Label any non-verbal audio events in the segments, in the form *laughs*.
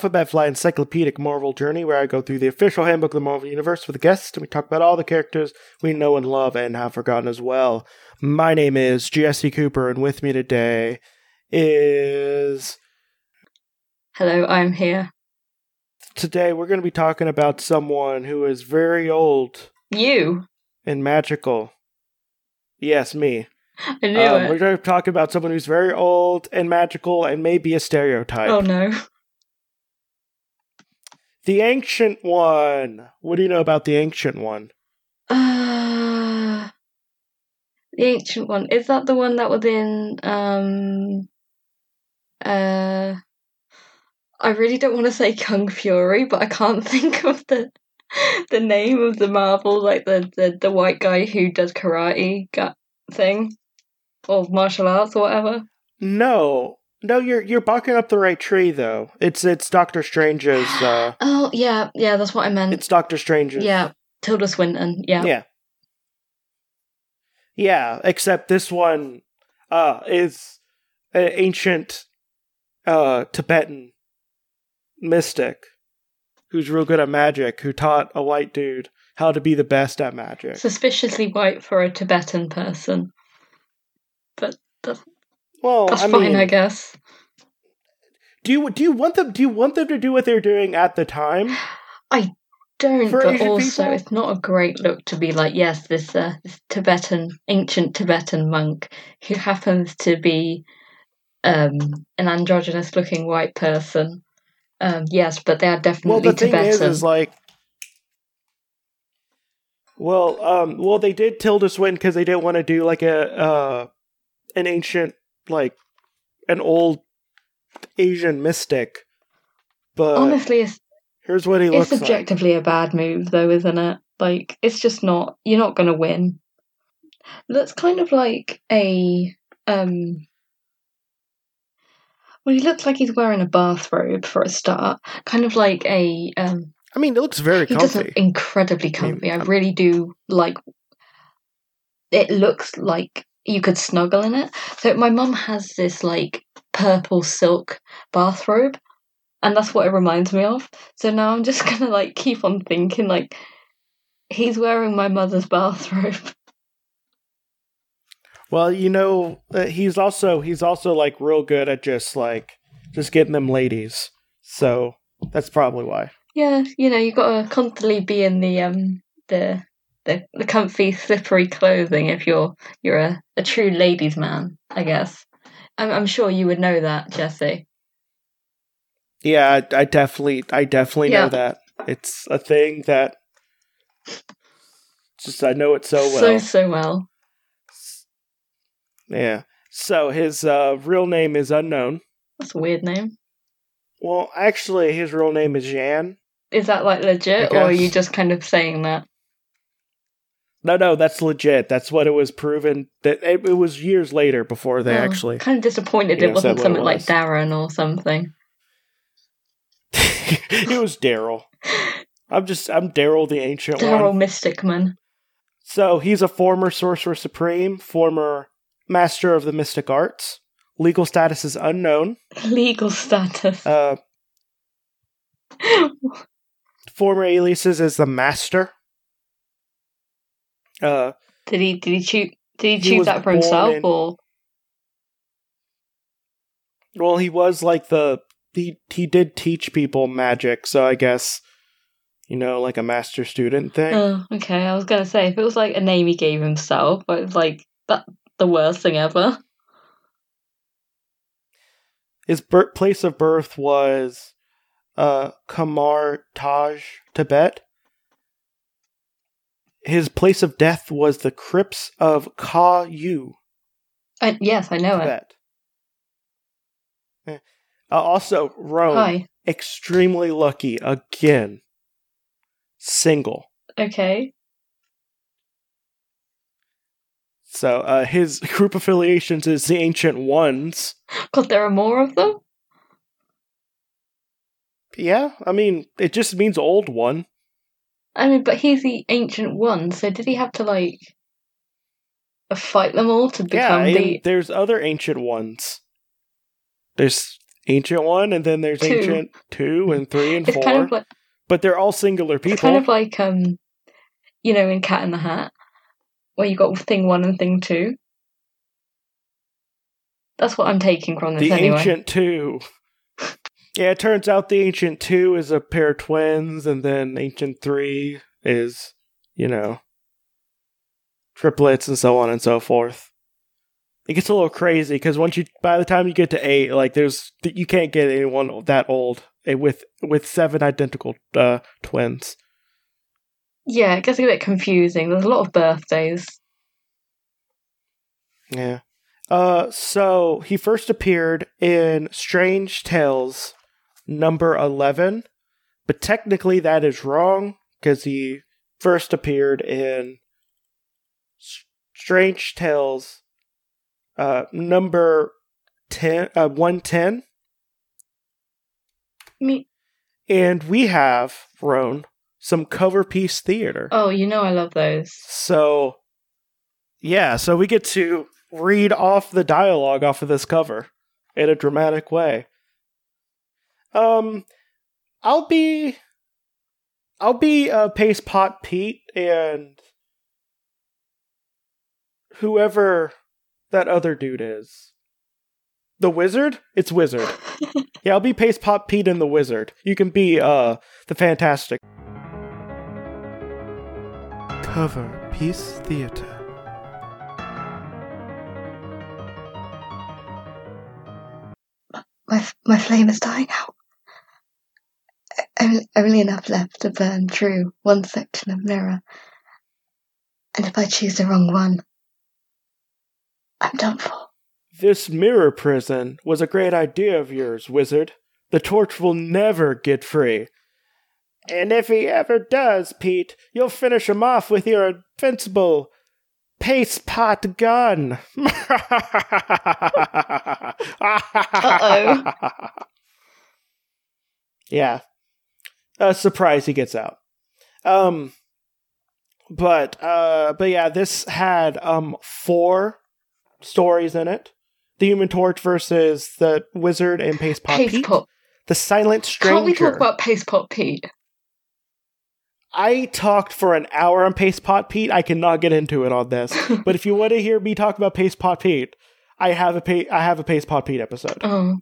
Alphabet Flight Encyclopedic Marvel Journey, where I go through the official handbook of the Marvel Universe with a guest, and we talk about all the characters we know and love and have forgotten as well. My name is Jesse Cooper, and with me today is. Hello, I'm here. Today, we're going to be talking about someone who is very old You? and magical. Yes, me. I knew Um, it. we're going to talk about someone who's very old and magical and maybe a stereotype. Oh no. The Ancient One. What do you know about the Ancient One? Uh, the ancient one. Is that the one that was in um uh I really don't want to say Kung Fury, but I can't *laughs* think of the the name of the Marvel, like the, the, the white guy who does karate thing. Or martial arts or whatever. No. No, you're you're barking up the right tree though. It's it's Doctor Strange's uh Oh yeah, yeah, that's what I meant. it's Doctor Strange's yeah. Tilda Swinton, yeah. Yeah. Yeah, except this one uh is an ancient uh Tibetan mystic who's real good at magic, who taught a white dude how to be the best at magic. Suspiciously white for a Tibetan person. But that's, Well, that's I fine, mean, I guess. do you do you want them do you want them to do what they're doing at the time? I don't, but Asian also people? it's not a great look to be like, yes, this, uh, this Tibetan, ancient Tibetan monk who happens to be um, an androgynous looking white person. Um, yes, but they are Well, definitely the thing Tibetan. is, is like, well, um, well, they did Tilda Swinton because they didn't want to do like a uh, an ancient, like, an old Asian mystic. But Honestly, it's, here's what he it's looks like. objectively a bad move, though, isn't it? Like, it's just not, you're not going to win. Looks kind of like a, um, well, he looks like he's wearing a bathrobe for a start. Kind of like a, um, I mean, it looks very He does comfy. look incredibly I mean, comfy. I really do like. It looks like you could snuggle in it. So my mum has this like purple silk bathrobe, and that's what it reminds me of. So now I'm just *laughs* gonna like keep on thinking like he's wearing my mother's bathrobe. *laughs* Well, you know, uh, he's also he's also like real good at just like just getting them ladies. So that's probably why. yeah, you know, you got to constantly be in the um the the, the comfy slippery clothing if you're you're a, a true ladies man, I guess. I'm, I'm sure you would know that, Jesse. Yeah, I, I definitely, I definitely Yeah. know that it's a thing that just I know it so well. so so well. yeah. So his uh, real name is unknown. That's a weird name. Well, actually, his real name is Jan. Is that like legit, or are you just kind of saying that? No, no, that's legit. That's what it was proven. That it, it was years later before they Oh, actually. kind of disappointed it wasn't what it something like. Darren or something. *laughs* it was Daryl. I'm just, I'm Daryl the Ancient Daryl One. Mystic Man. So he's a former Sorcerer Supreme, former Master of the Mystic Arts. Legal status is unknown. *laughs* Legal status. Uh, *laughs* former aliases is the Master. Uh, did he did he choose did he choose that for himself in- or well, he was like the he he did teach people magic, so I guess you know, like a master student thing. Oh, okay. I was gonna say if it was like a name he gave himself, but it's like that the worst thing ever. His birth, place of birth was uh Kamar Taj, Tibet. His place of death was the crypts of Ka Yu, I, yes, I know it. Tibet. Eh. Uh, also, Rome. Hi. Extremely lucky again. Single. Okay. So uh, his *laughs* group affiliations is the Ancient Ones. *laughs* God, there are more of them. Yeah, I mean, it just means old one. I mean, but he's the ancient one, so did he have to like fight them all to become and the? there's other Ancient Ones. There's Ancient One, and then there's Two. Ancient Two and Three and It's Four. kind of like but they're all singular people. it's kind of like um, you know, in Cat in the Hat, where you got thing one and thing two. That's what I'm taking from this the anyway. Ancient Two. Yeah, it turns out the Ancient Two is a pair of twins, and then Ancient Three is, you know, triplets and so on and so forth. It gets a little crazy because once you, by the time you get to eight, like there's, you can't get anyone that old eh, with with seven identical uh, twins. Yeah, it gets a bit confusing. There's a lot of birthdays. Yeah. Uh, so he first appeared in Strange Tales number 11, but technically that is wrong because he first appeared in Strange Tales uh, number 10, uh, 110. Me. And we have, Roan, some cover piece theater. Oh, you know I love those. So, yeah, so we get to read off the dialogue off of this cover in a dramatic way. Um, I'll be, I'll be uh, Paste Pot Pete and whoever that other dude is. The wizard? It's wizard. *laughs* yeah, I'll be Paste Pot Pete and the wizard. You can be uh the fantastic. Cover Piece Theater. My my flame is dying out. Only, only enough left to burn through one section of mirror. And if I choose the wrong one, I'm done for. This mirror prison was a great idea of yours, wizard. The torch will never get free. And if he ever does, Pete, you'll finish him off with your invincible paste pot gun. *laughs* Uh-oh. *laughs* Yeah. A surprise he gets out. Um but uh but yeah, this had um four stories in it. The Human Torch versus the Wizard and Paste Pot Paste Pete. Pot. The Silent Stranger. Can't we talk about Paste Pot Pete? I talked for an hour on Paste Pot Pete. I cannot get into it on this. *laughs* but if you want to hear me talk about Paste Pot Pete, I have a pa- I have a Paste Pot Pete episode. Oh.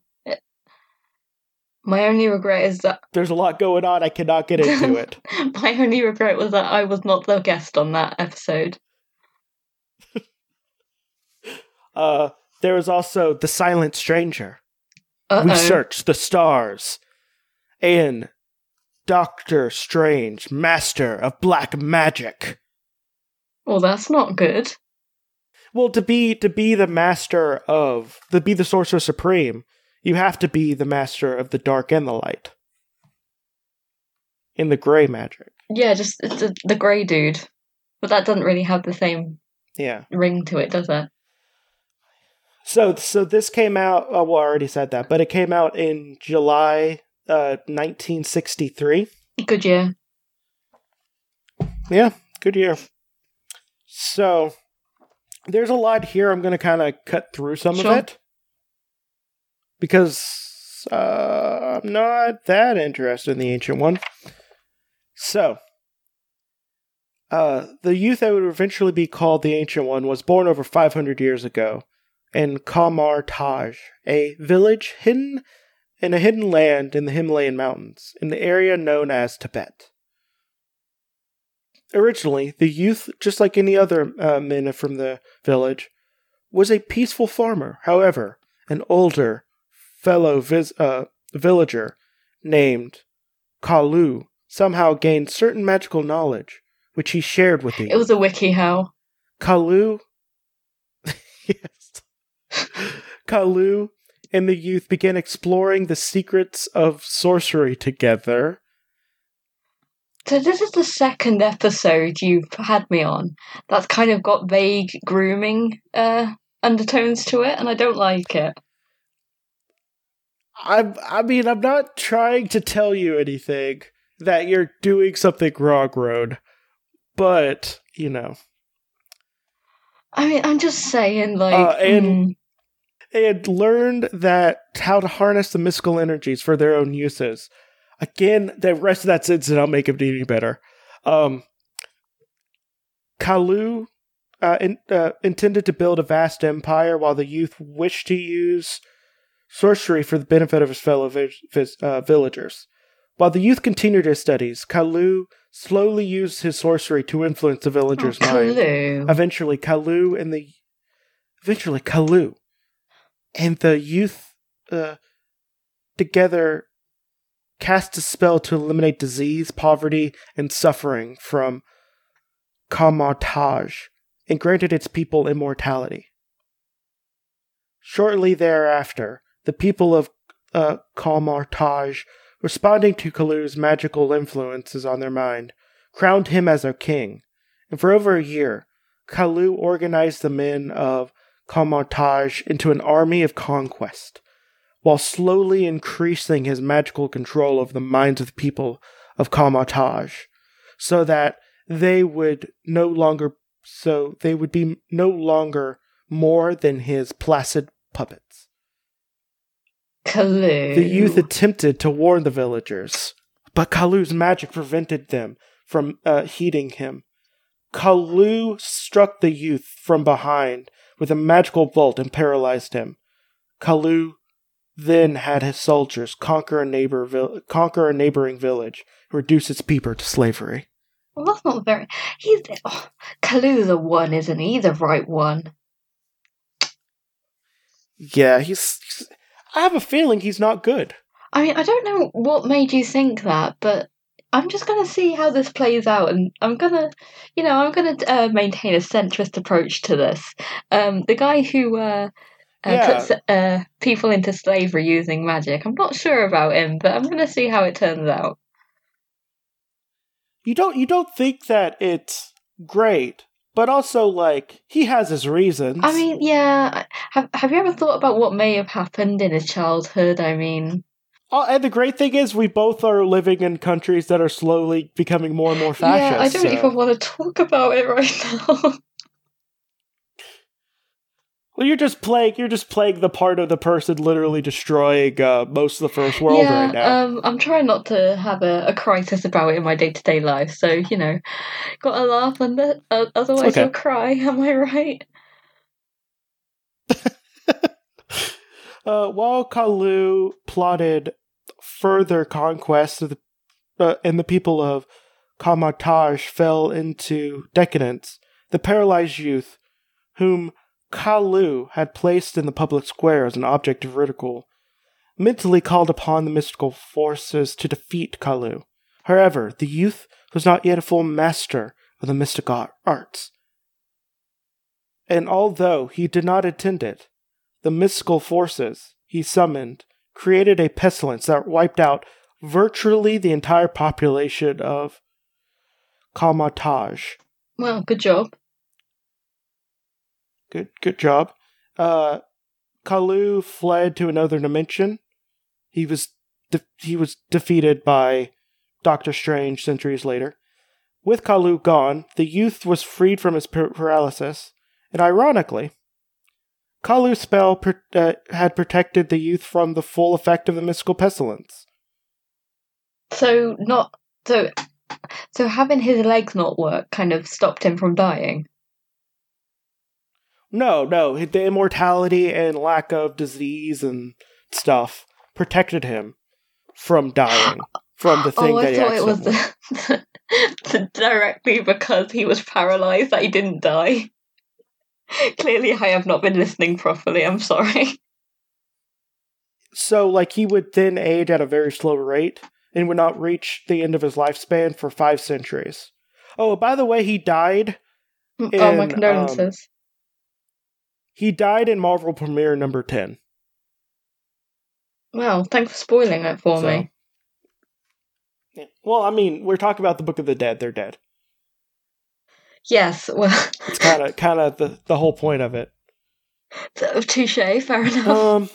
My only regret is that There's a lot going on. I cannot get into *laughs* it. my only regret was that I was not the guest on that episode. *laughs* Uh, there was also the Silent Stranger. Uh We oh. search the stars. And Doctor Strange, Master of Black Magic. Well, that's not good. Well, to be to be the master of to be the sorcerer supreme, you have to be the master of the dark and the light. In the gray magic. Yeah, just the, the grey dude. But that doesn't really have the same Yeah. ring to it, does it? So so this came out. Oh, well, I already said that, but it came out in July, uh, 1963. Good year. Yeah, good year. So there's a lot here. I'm going to kind of cut through some Sure. of it because uh, I'm not that interested in the ancient one. So, uh, the youth that would eventually be called the ancient one was born over 500 years ago in Kamar Taj, a village hidden in a hidden land in the Himalayan mountains, in the area known as Tibet. Originally, the youth, just like any other uh, men from the village, was a peaceful farmer. However, an older fellow vis- uh, villager named Kalu somehow gained certain magical knowledge, which he shared with the It was a wiki how. Kalu. *laughs* yes. Kalu and the youth began exploring the secrets of sorcery together. So this is the second episode you've had me on that's kind of got vague grooming uh, undertones to it, and I don't like it. I I mean, I'm not trying to tell you anything that you're doing something wrong, Roan, but you know, I mean, I'm just saying, like, Uh, and- mm, they had learned that how to harness the mystical energies for their own uses. Again, the rest of that sentence I'll make it any better. Um, Kalu uh, in, uh, intended to build a vast empire, while the youth wished to use sorcery for the benefit of his fellow vi- vis- uh, villagers. While the youth continued his studies, Kalu slowly used his sorcery to influence the villagers' Oh, mind. Eventually, Kalu and the eventually Kalu and the youth uh, together cast a spell to eliminate disease, poverty, and suffering from Kamartaj and granted its people immortality. Shortly thereafter, the people of uh, responding to Kalu's magical influences on their mind, crowned him as their king. And for over a year, Kalu organized the men of Kamartaj into an army of conquest, while slowly increasing his magical control over the minds of the people of Kamartaj, so that they would no longer so they would be no longer more than his placid puppets. Clue. The youth attempted to warn the villagers, but Kalu's magic prevented them from uh, heeding him. Kalu struck the youth from behind with a magical bolt and paralyzed him. Kalu then had his soldiers conquer a neighbor vil- conquer a neighboring village, reduce its people to slavery. Well, that's not very. He's oh, Kalu the one, isn't he? The right one. Yeah, he's, he's. I have a feeling he's not good. I mean, I don't know what made you think that, but I'm just gonna see how this plays out, and I'm gonna, you know, I'm gonna uh, maintain a centrist approach to this. Um, the guy who uh, uh, Yeah. puts uh, people into slavery using magic, I'm not sure about him, but I'm gonna see how it turns out. You don't. You don't think that it's great, but also like he has his reasons. I mean, yeah. Have Have you ever thought about what may have happened in his childhood? I mean, Oh, and the great thing is, we both are living in countries that are slowly becoming more and more fascist. yeah, I don't so- even want to talk about it right *laughs* now. Well, you're just playing. You're just playing the part of the person literally destroying uh, most of the first world yeah, right now. um, I'm trying not to have a, a crisis about it in my day to day life. So you know, got to laugh and uh, otherwise okay. you'll cry. *laughs* Am I right? *laughs* uh, while Kalu plotted further conquest of the, uh, and the people of Kamar Taj fell into decadence, the paralyzed youth, whom Kalu had placed in the public square as an object of ridicule, mentally called upon the mystical forces to defeat Kalu. However, the youth was not yet a full master of the mystical arts. And although he did not attend it, the mystical forces he summoned created a pestilence that wiped out virtually the entire population of Kalmataj. Well, good job. Good, good job. Uh, Kalu fled to another dimension. He was de- he was defeated by Doctor Strange centuries later. With Kalu gone, the youth was freed from his par- paralysis, and ironically, Kalu's spell pr- uh, had protected the youth from the full effect of the mystical pestilence. So not so. So having his legs not work kind of stopped him from dying. No, no, the immortality and lack of disease and stuff protected him from dying *gasps* from the thing oh, that I he thought it was the, *laughs* the, directly because he was paralyzed that he didn't die. Clearly, I have not been listening properly. I'm sorry. So, like, he would then age at a very slow rate and would not reach the end of his lifespan for five centuries. Oh, by the way, he died. oh, my um, condolences. He died in Marvel Premiere number 10. well, thanks for spoiling it for So- me. Yeah. Well, I mean, we're talking about the Book of the Dead. They're dead. Yes, well, It's kind of *laughs* kind of the, the whole point of it. touche. Fair enough. Um.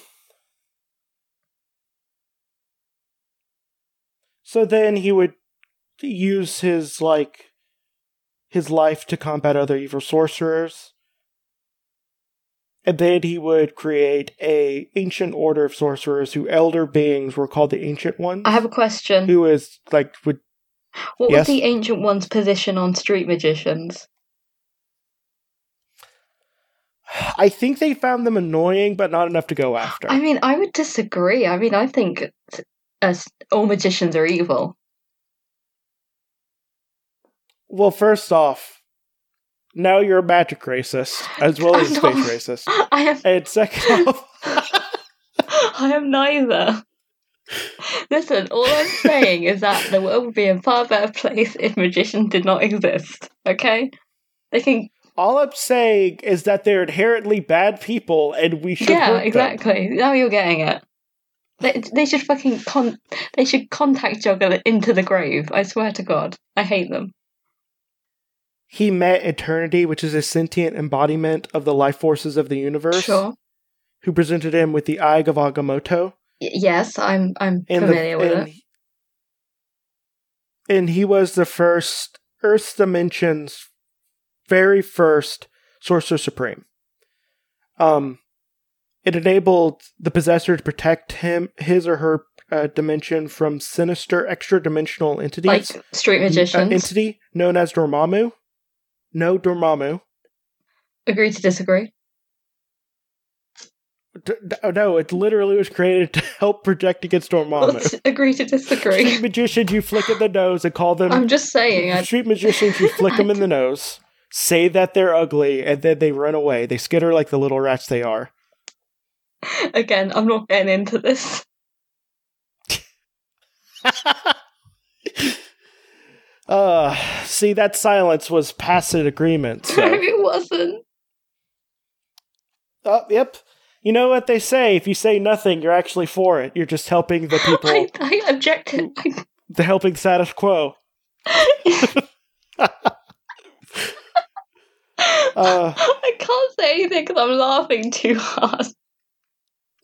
So then he would use his like his life to combat other evil sorcerers. And then he would create a ancient order of sorcerers who elder beings were called the ancient ones. I have a question. who is like would What Yes? was the ancient one's position on street magicians? I think they found them annoying, but not enough to go after. I mean, I would disagree. I mean, I think uh, all magicians are evil. well, first off, now you're a magic racist as well as *laughs* I'm space not. racist. *laughs* I am. And second off, *laughs* I am neither. Listen, all I'm saying is that the world would be a far better place if magicians did not exist. Okay, they can. all I'm saying is that they're inherently bad people, and we should yeah, hurt them. exactly. Now you're getting it. They, they should fucking con. They should contact juggle into the grave. I swear to God, I hate them. He met Eternity, which is a sentient embodiment of the life forces of the universe, Sure. who presented him with the Eye of Agamotto. Y- yes, I'm. I'm And the- familiar with and it. And he was the first Earth Dimension's very first Sorcerer Supreme. Um, it enabled the possessor to protect him, his or her uh, dimension from sinister extra-dimensional entities. Like street An magicians. entity known as Dormammu. No, Dormammu. Agree to disagree. D- oh, no, it literally was created to help protect against Dormammu. Agree to disagree. Street magicians, you flick in the nose and call them I'm just saying. I, Street magicians, you flick them in the nose, say that they're ugly, and then they run away. They skitter like the little rats they are. again, I'm not getting into this. *laughs* uh, see, that silence was tacit agreement. So, *laughs* it wasn't. oh, yep. You know what they say? If you say nothing, you're actually for it. You're just helping the *laughs* people, I, I objected. I, the helping status quo. *laughs* Uh, I can't say anything because I'm laughing too hard.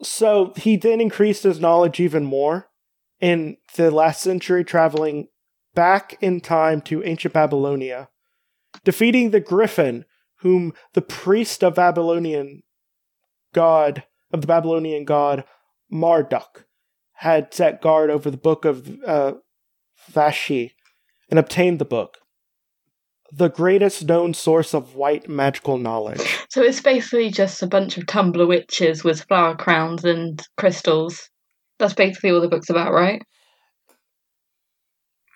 So he then increased his knowledge even more in the last century, traveling back in time to ancient Babylonia, defeating the Griffin, whom the priest of Babylonian god of the Babylonian god Marduk had set guard over the book of uh, Vashi and obtained the book, the greatest known source of white magical knowledge. So it's basically just a bunch of Tumblr witches with flower crowns and crystals. That's basically all the book's about, right?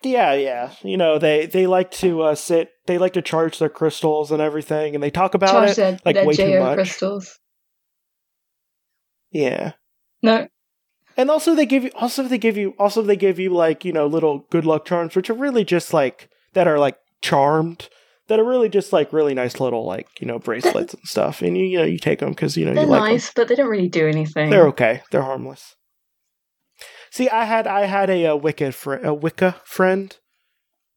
Yeah, yeah. You know, they they like to uh, sit. They like to charge their crystals and everything, and they talk about Charge it their, like their way too much. crystals. Yeah, No, and also they give you also they give you also they give you like you know little good luck charms, which are really just like that are like charmed. That are really just like really nice little like you know bracelets and stuff, and you you know you take them because you know they're you like nice, but they don't really do anything. They're okay. They're harmless. See, I had I had a, a Wicca fr- a Wicca friend,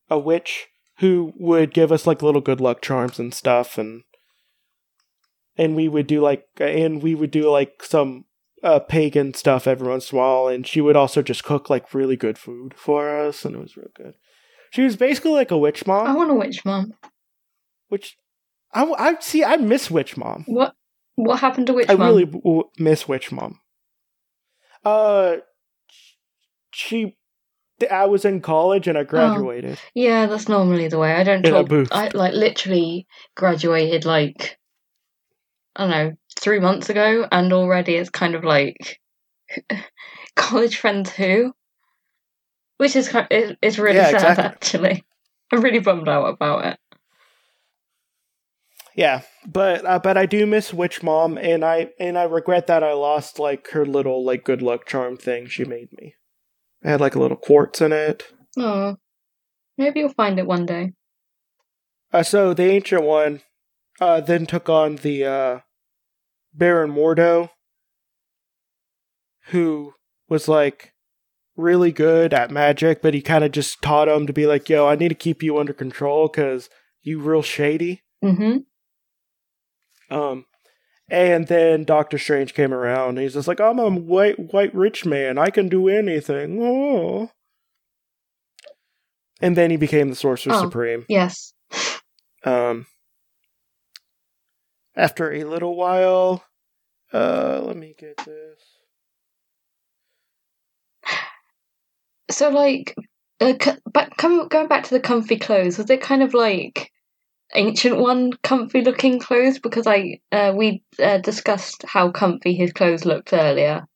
a witch who would give us like little good luck charms and stuff, and and we would do like and we would do like some uh, pagan stuff every once in a while, and she would also just cook like really good food for us, and it was real good. She was basically like a witch mom, I want a witch mom. which I, I see. I miss witch mom. What? What happened to witch I mom? really w- miss Witch Mom. Uh, she. I was in college Oh. and I graduated. Yeah, that's normally the way. I don't In talk. I like literally graduated like I don't know three months ago, and already it's kind of like *laughs* college friends who, which is kind. It, it's really Yeah, sad exactly. actually. I'm really bummed out about it. Yeah, but uh, but I do miss Witch Mom, and I and I regret that I lost like her little like good luck charm thing she made me. It had like a little quartz in it. Oh, maybe you'll find it one day. Uh, so the ancient one uh, then took on the uh, Baron Mordo, who was like really good at magic, but he kind of just taught him to be like, "Yo, I need to keep you under control because you real shady." Mm-hmm. Um, and then Doctor Strange came around. He's just like, "I'm a white white rich man. I can do anything." Oh. And then he became the Sorcerer Oh. Supreme. Yes. Um, after a little while, Uh, let me get this. So, like, uh, c- back, come, going back to the comfy clothes, was it kind of like ancient one comfy looking clothes? Because I uh, we uh, discussed how comfy his clothes looked earlier.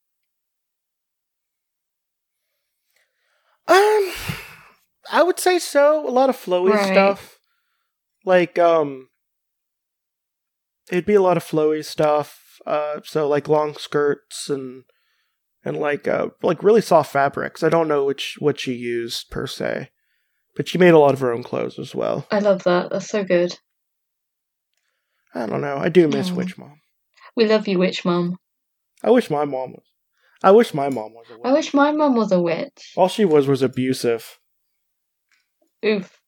Um, I would say so. A lot of flowy Right. stuff. Like, um, it'd be a lot of flowy stuff. Uh, so like long skirts and and like uh like really soft fabrics. I don't know which what she used per se, but she made a lot of her own clothes as well. I love that. That's so good. I don't know. I do miss. Witch Mom. We love you, witch Mom. I wish my mom was. I wish my mom was a witch. I wish my mum was a witch. All she was was abusive. Oof.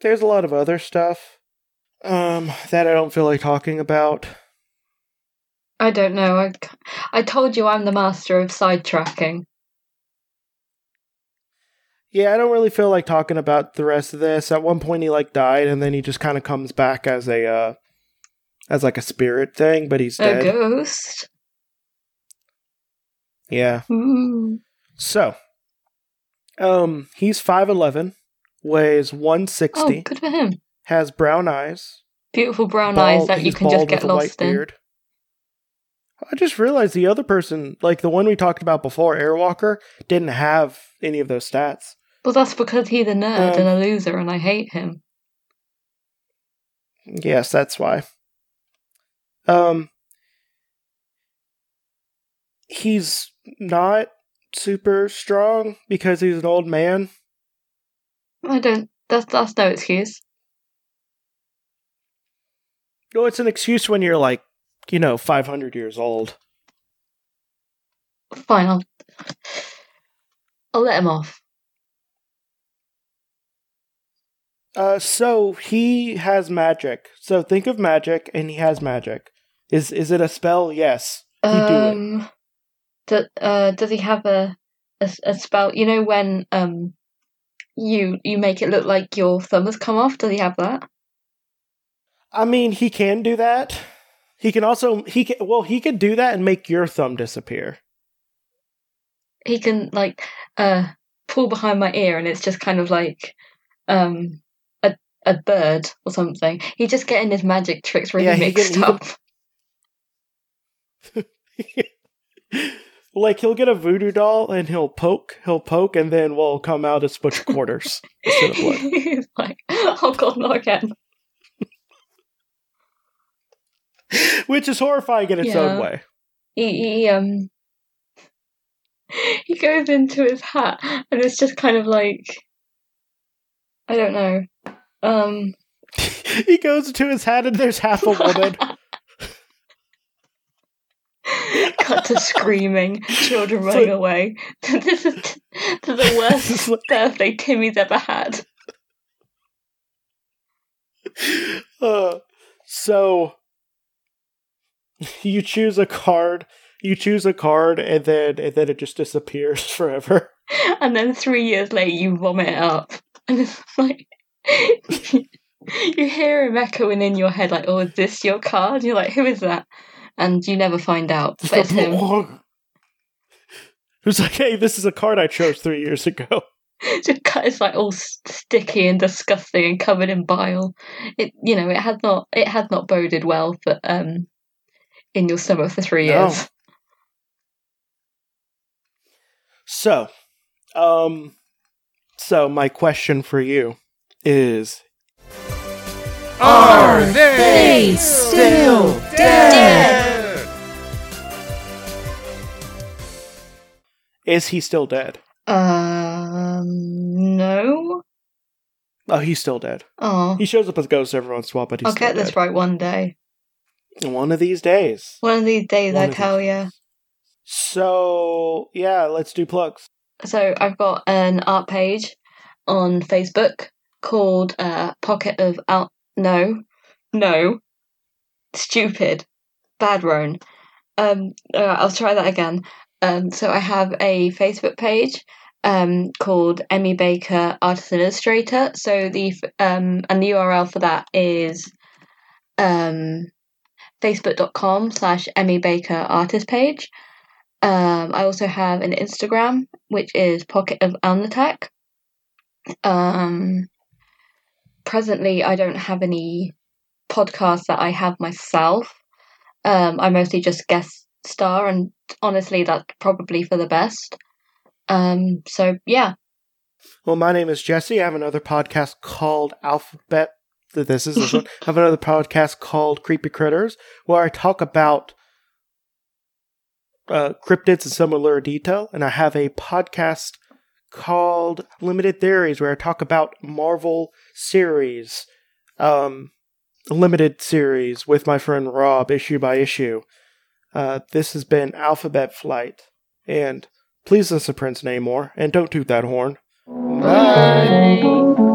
There's a lot of other stuff um that I don't feel like talking about. I don't know. I, I told you I'm the master of sidetracking. Yeah, I don't really feel like talking about the rest of this. At one point he like died and then he just kind of comes back as a uh as like a spirit thing, but he's A dead. ghost. Yeah. Mm. So, um he's 5'11, weighs one sixty. Oh, 160, good for him. has brown eyes, Beautiful brown bald- eyes that you can just get lost in. beard. I just realized the other person, like the one we talked about before, Airwalker, didn't have any of those stats. Well, that's because he's a nerd Um, and a loser, and I hate him. Yes, that's why. Um he's not super strong because he's an old man. I don't. That's that's no excuse. No, it's an excuse when you're like, you know, 500 years old. Fine, I'll. I'll let him off. Uh so he has magic. So think of magic and he has magic. Is is it a spell? Yes. He do it. Um, do, uh, does he have a a spell? You know when um, you you make it look like your thumb has come off. Does he have that? I mean, he can do that. He can also he can well, he could do that and make your thumb disappear. He can like uh pull behind my ear, and it's just kind of like um a bird or something. He's just getting his magic tricks really Yeah, mixed he up. *laughs* like he'll get a voodoo doll and he'll poke, he'll poke, and then we'll come out as butcher quarters instead of blood. *laughs* He's like, oh god, not again. *laughs* Which is horrifying in its own way. he, he um he goes into his hat and it's just kind of like I don't know. Um *laughs* he goes into his hat and there's half a woman. *laughs* cut to screaming, children running away. this is t- the worst birthday Timmy's ever had. Uh, so you choose a card. You choose a card, and then and then it just disappears *laughs* forever. And then three years later you vomit it up. And it's like *laughs* you hear him echoing in your head like, Oh, is this your card? You're like, Who is that? And you never find out. But it's him. Who's like, hey, this is a card I chose three years ago. *laughs* It's like all sticky and disgusting and covered in bile. It you know, it had not it had not boded well for um in your stomach for three No. years. So, um, so my question for you is: Are they still dead? Is he still dead? Um no. Oh, he's still dead. Oh He shows up as a ghost every once in a while, but he's I'll still get this dead. right one day. One of these days. One of these days One I of tell these you. So yeah, let's do plugs. So I've got an art page on Facebook called uh, Pocket of Out. No, no, stupid, bad Roan. Um, uh, I'll try that again. Um, so I have a Facebook page um called Emmy Baker Artist and Illustrator. So the um and the URL for that is um facebook.com slash Emmy Baker artist page. Um, I also have an Instagram, which is Pocket of Attack. Um, presently, I don't have any podcasts that I have myself. Um, I mostly just guest star, and honestly, that's probably for the best. Um, so yeah. Well, my name is Jesse. I have another podcast called Alphabet. This is this one. *laughs* I have another podcast called Creepy Critters, where I talk about uh, cryptids in similar detail, and I have a podcast called Limited Theories, where I talk about Marvel series, um, limited series with my friend Rob, issue by issue. Uh, this has been Alphabet Flight, and please listen to Prince Namor, and don't toot that horn. Bye.